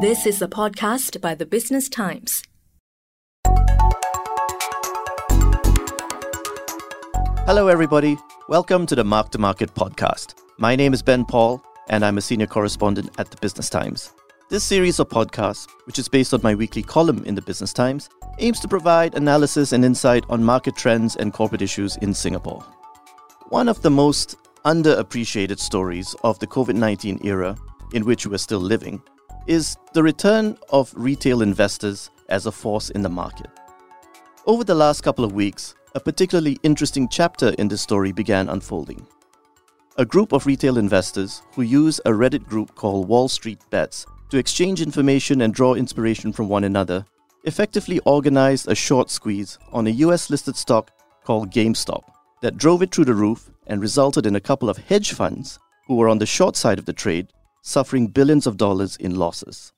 This is a podcast by the Business Times. Hello, everybody. Welcome to the Mark to Market podcast. My name is Ben Paul, and I'm a senior correspondent at the Business Times. This series of podcasts, which is based on my weekly column in the Business Times, aims to provide analysis and insight on market trends and corporate issues in Singapore. One of the most underappreciated stories of the COVID 19 era in which we're still living is the return of retail investors as a force in the market. Over the last couple of weeks, a particularly interesting chapter in this story began unfolding. A group of retail investors who use a Reddit group called Wall Street Bets to exchange information and draw inspiration from one another effectively organized a short squeeze on a US listed stock called GameStop that drove it through the roof and resulted in a couple of hedge funds who were on the short side of the trade suffering billions of dollars in losses.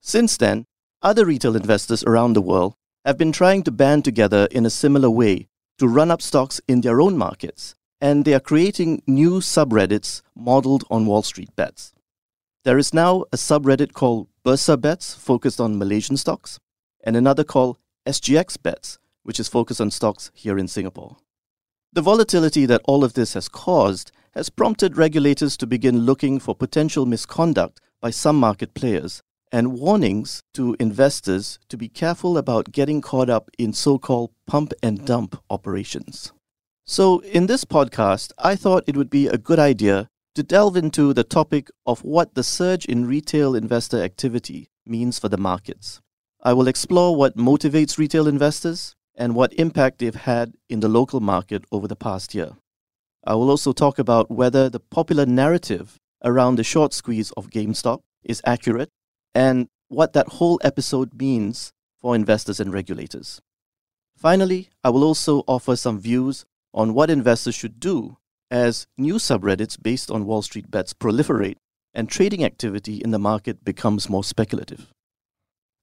Since then, other retail investors around the world have been trying to band together in a similar way to run up stocks in their own markets, and they are creating new subreddits modeled on Wall Street bets. There is now a subreddit called Bursa Bets focused on Malaysian stocks, and another called SGX Bets, which is focused on stocks here in Singapore. The volatility that all of this has caused has prompted regulators to begin looking for potential misconduct by some market players and warnings to investors to be careful about getting caught up in so called pump and dump operations. So, in this podcast, I thought it would be a good idea to delve into the topic of what the surge in retail investor activity means for the markets. I will explore what motivates retail investors and what impact they've had in the local market over the past year. I will also talk about whether the popular narrative around the short squeeze of GameStop is accurate and what that whole episode means for investors and regulators. Finally, I will also offer some views on what investors should do as new subreddits based on Wall Street bets proliferate and trading activity in the market becomes more speculative.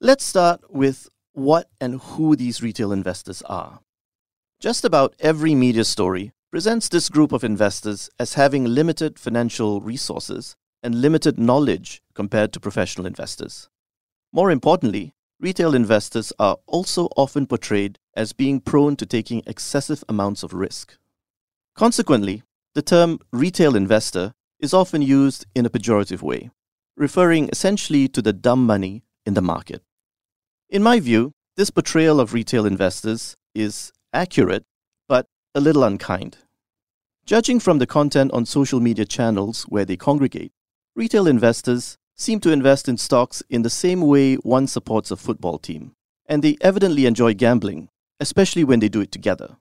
Let's start with what and who these retail investors are. Just about every media story presents this group of investors as having limited financial resources and limited knowledge compared to professional investors. More importantly, retail investors are also often portrayed as being prone to taking excessive amounts of risk. Consequently, the term retail investor is often used in a pejorative way, referring essentially to the dumb money in the market. In my view, this portrayal of retail investors is accurate, a little unkind. Judging from the content on social media channels where they congregate, retail investors seem to invest in stocks in the same way one supports a football team, and they evidently enjoy gambling, especially when they do it together.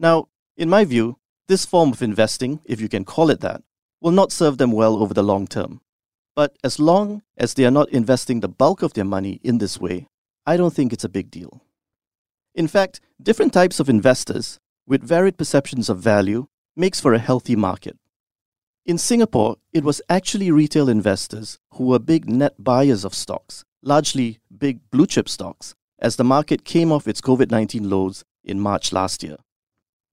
Now, in my view, this form of investing, if you can call it that, will not serve them well over the long term. But as long as they are not investing the bulk of their money in this way, I don't think it's a big deal. In fact, different types of investors with varied perceptions of value makes for a healthy market. In Singapore, it was actually retail investors who were big net buyers of stocks, largely big blue chip stocks, as the market came off its COVID 19 lows in March last year.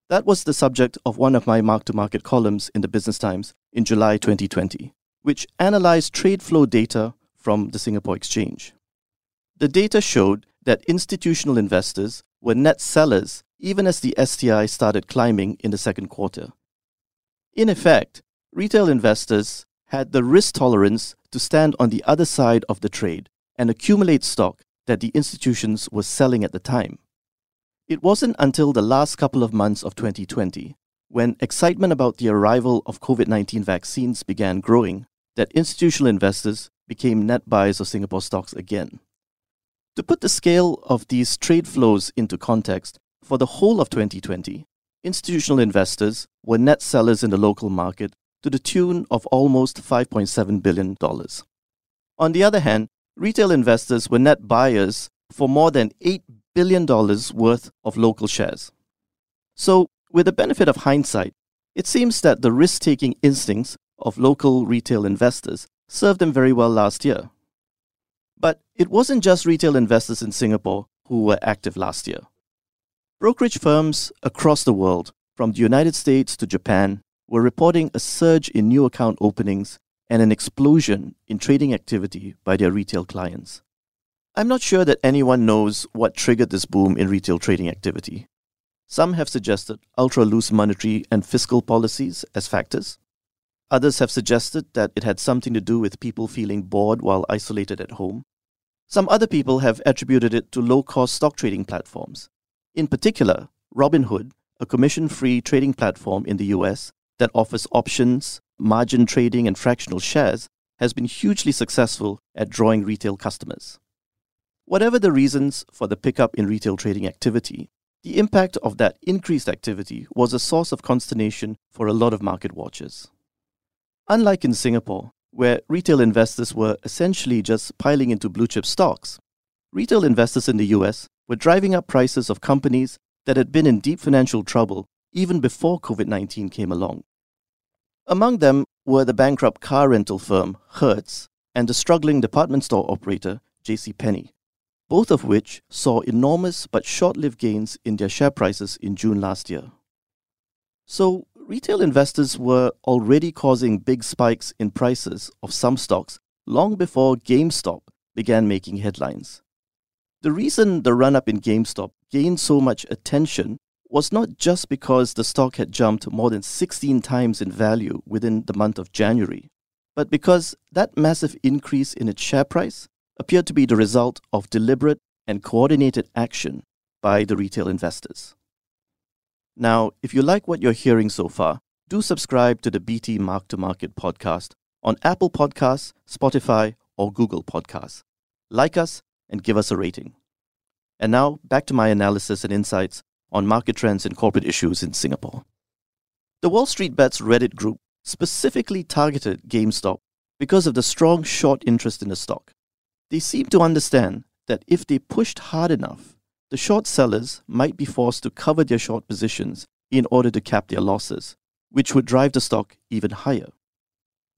That was the subject of one of my mark to market columns in the Business Times in July 2020, which analyzed trade flow data from the Singapore Exchange. The data showed that institutional investors were net sellers even as the STI started climbing in the second quarter. In effect, retail investors had the risk tolerance to stand on the other side of the trade and accumulate stock that the institutions were selling at the time. It wasn't until the last couple of months of 2020, when excitement about the arrival of COVID 19 vaccines began growing, that institutional investors became net buyers of Singapore stocks again. To put the scale of these trade flows into context, for the whole of 2020, institutional investors were net sellers in the local market to the tune of almost $5.7 billion. On the other hand, retail investors were net buyers for more than $8 billion worth of local shares. So, with the benefit of hindsight, it seems that the risk taking instincts of local retail investors served them very well last year. But it wasn't just retail investors in Singapore who were active last year. Brokerage firms across the world, from the United States to Japan, were reporting a surge in new account openings and an explosion in trading activity by their retail clients. I'm not sure that anyone knows what triggered this boom in retail trading activity. Some have suggested ultra loose monetary and fiscal policies as factors. Others have suggested that it had something to do with people feeling bored while isolated at home. Some other people have attributed it to low cost stock trading platforms. In particular, Robinhood, a commission free trading platform in the US that offers options, margin trading, and fractional shares, has been hugely successful at drawing retail customers. Whatever the reasons for the pickup in retail trading activity, the impact of that increased activity was a source of consternation for a lot of market watchers. Unlike in Singapore, where retail investors were essentially just piling into blue chip stocks, retail investors in the US were driving up prices of companies that had been in deep financial trouble even before COVID 19 came along. Among them were the bankrupt car rental firm Hertz and the struggling department store operator JC Penney both of which saw enormous but short lived gains in their share prices in June last year. So, retail investors were already causing big spikes in prices of some stocks long before GameStop began making headlines. The reason the run up in GameStop gained so much attention was not just because the stock had jumped more than 16 times in value within the month of January, but because that massive increase in its share price appeared to be the result of deliberate and coordinated action by the retail investors. Now, if you like what you're hearing so far, do subscribe to the BT Mark to Market podcast on Apple Podcasts, Spotify, or Google Podcasts. Like us and give us a rating. And now, back to my analysis and insights on market trends and corporate issues in Singapore. The Wall Street Bets Reddit group specifically targeted GameStop because of the strong short interest in the stock. They seem to understand that if they pushed hard enough, the short sellers might be forced to cover their short positions in order to cap their losses, which would drive the stock even higher.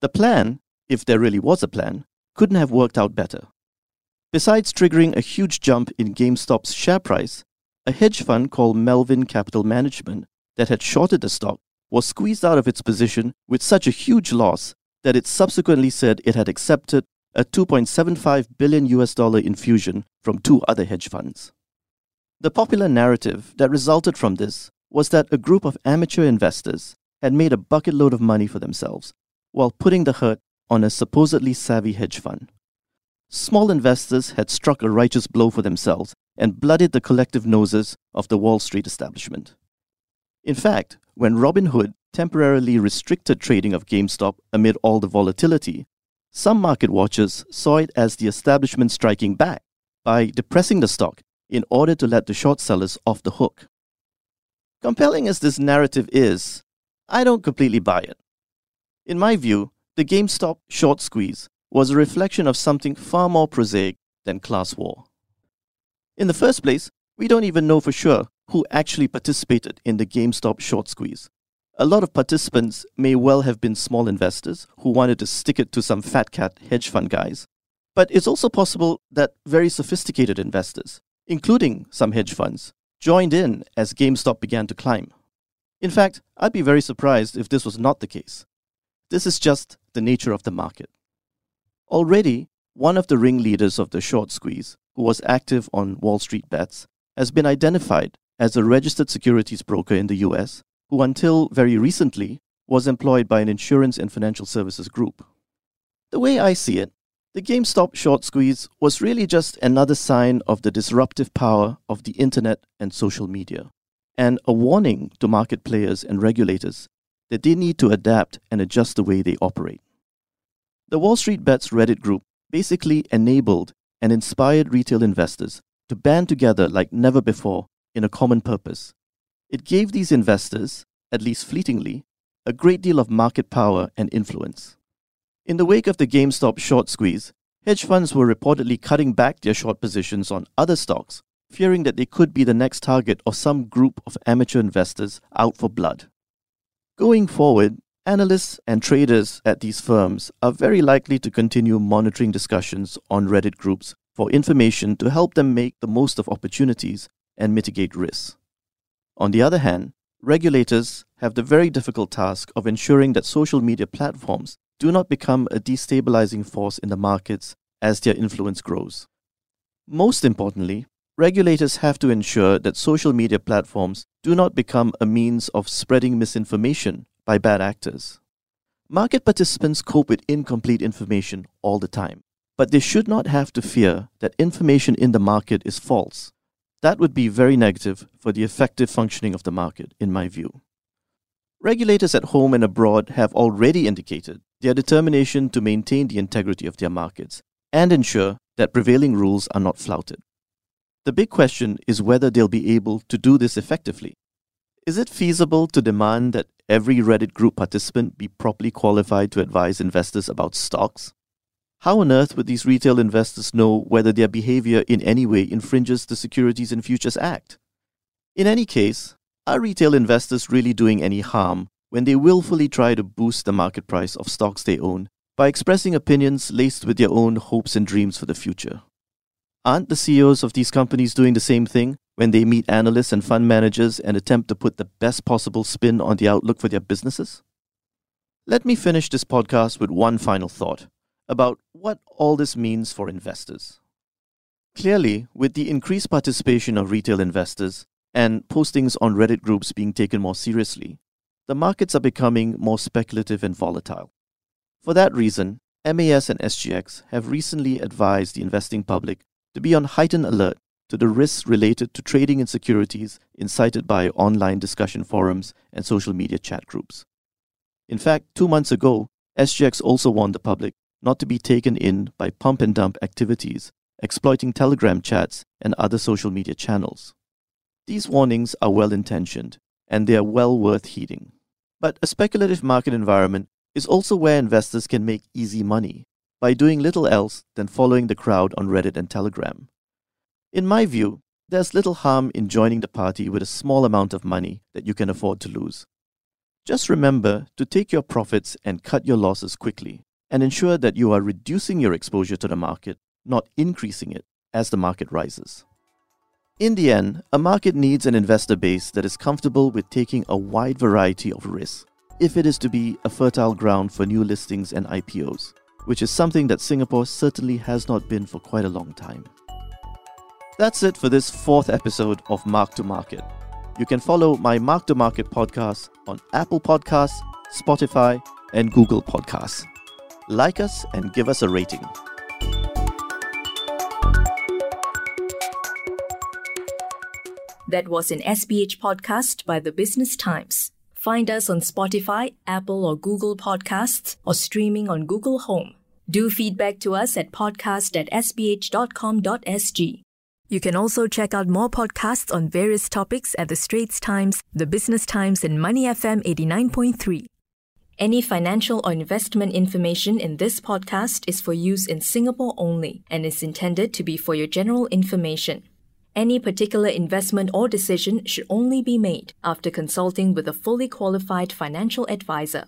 The plan, if there really was a plan, couldn't have worked out better. Besides triggering a huge jump in GameStop's share price, a hedge fund called Melvin Capital Management that had shorted the stock was squeezed out of its position with such a huge loss that it subsequently said it had accepted a 2.75 billion US dollar infusion from two other hedge funds. The popular narrative that resulted from this was that a group of amateur investors had made a bucket load of money for themselves while putting the hurt on a supposedly savvy hedge fund. Small investors had struck a righteous blow for themselves and blooded the collective noses of the Wall Street establishment. In fact, when Robinhood temporarily restricted trading of GameStop amid all the volatility, some market watchers saw it as the establishment striking back by depressing the stock in order to let the short sellers off the hook. Compelling as this narrative is, I don't completely buy it. In my view, the GameStop short squeeze was a reflection of something far more prosaic than class war. In the first place, we don't even know for sure who actually participated in the GameStop short squeeze. A lot of participants may well have been small investors who wanted to stick it to some fat cat hedge fund guys. But it's also possible that very sophisticated investors, including some hedge funds, joined in as GameStop began to climb. In fact, I'd be very surprised if this was not the case. This is just the nature of the market. Already, one of the ringleaders of the short squeeze, who was active on Wall Street bets, has been identified as a registered securities broker in the US who until very recently was employed by an insurance and financial services group. The way I see it, the GameStop short squeeze was really just another sign of the disruptive power of the internet and social media, and a warning to market players and regulators that they need to adapt and adjust the way they operate. The Wall Street Bets Reddit group basically enabled and inspired retail investors to band together like never before in a common purpose it gave these investors, at least fleetingly, a great deal of market power and influence. In the wake of the GameStop short squeeze, hedge funds were reportedly cutting back their short positions on other stocks, fearing that they could be the next target of some group of amateur investors out for blood. Going forward, analysts and traders at these firms are very likely to continue monitoring discussions on Reddit groups for information to help them make the most of opportunities and mitigate risks. On the other hand, regulators have the very difficult task of ensuring that social media platforms do not become a destabilizing force in the markets as their influence grows. Most importantly, regulators have to ensure that social media platforms do not become a means of spreading misinformation by bad actors. Market participants cope with incomplete information all the time, but they should not have to fear that information in the market is false. That would be very negative for the effective functioning of the market, in my view. Regulators at home and abroad have already indicated their determination to maintain the integrity of their markets and ensure that prevailing rules are not flouted. The big question is whether they'll be able to do this effectively. Is it feasible to demand that every Reddit group participant be properly qualified to advise investors about stocks? How on earth would these retail investors know whether their behavior in any way infringes the Securities and Futures Act? In any case, are retail investors really doing any harm when they willfully try to boost the market price of stocks they own by expressing opinions laced with their own hopes and dreams for the future. Aren't the CEOs of these companies doing the same thing when they meet analysts and fund managers and attempt to put the best possible spin on the outlook for their businesses? Let me finish this podcast with one final thought about what all this means for investors. Clearly, with the increased participation of retail investors and postings on Reddit groups being taken more seriously, the markets are becoming more speculative and volatile. For that reason, MAS and SGX have recently advised the investing public to be on heightened alert to the risks related to trading in securities incited by online discussion forums and social media chat groups. In fact, two months ago, SGX also warned the public not to be taken in by pump and dump activities exploiting Telegram chats and other social media channels. These warnings are well intentioned and they are well worth heeding. But a speculative market environment is also where investors can make easy money by doing little else than following the crowd on Reddit and Telegram. In my view, there's little harm in joining the party with a small amount of money that you can afford to lose. Just remember to take your profits and cut your losses quickly, and ensure that you are reducing your exposure to the market, not increasing it as the market rises. In the end, a market needs an investor base that is comfortable with taking a wide variety of risks if it is to be a fertile ground for new listings and IPOs, which is something that Singapore certainly has not been for quite a long time. That's it for this fourth episode of Mark to Market. You can follow my Mark to Market podcast on Apple Podcasts, Spotify, and Google Podcasts. Like us and give us a rating. That was an SPH podcast by the Business Times. Find us on Spotify, Apple or Google Podcasts, or streaming on Google Home. Do feedback to us at podcast at sph.com.sg. You can also check out more podcasts on various topics at the Straits Times, the Business Times, and Money FM 89.3. Any financial or investment information in this podcast is for use in Singapore only and is intended to be for your general information. Any particular investment or decision should only be made after consulting with a fully qualified financial advisor.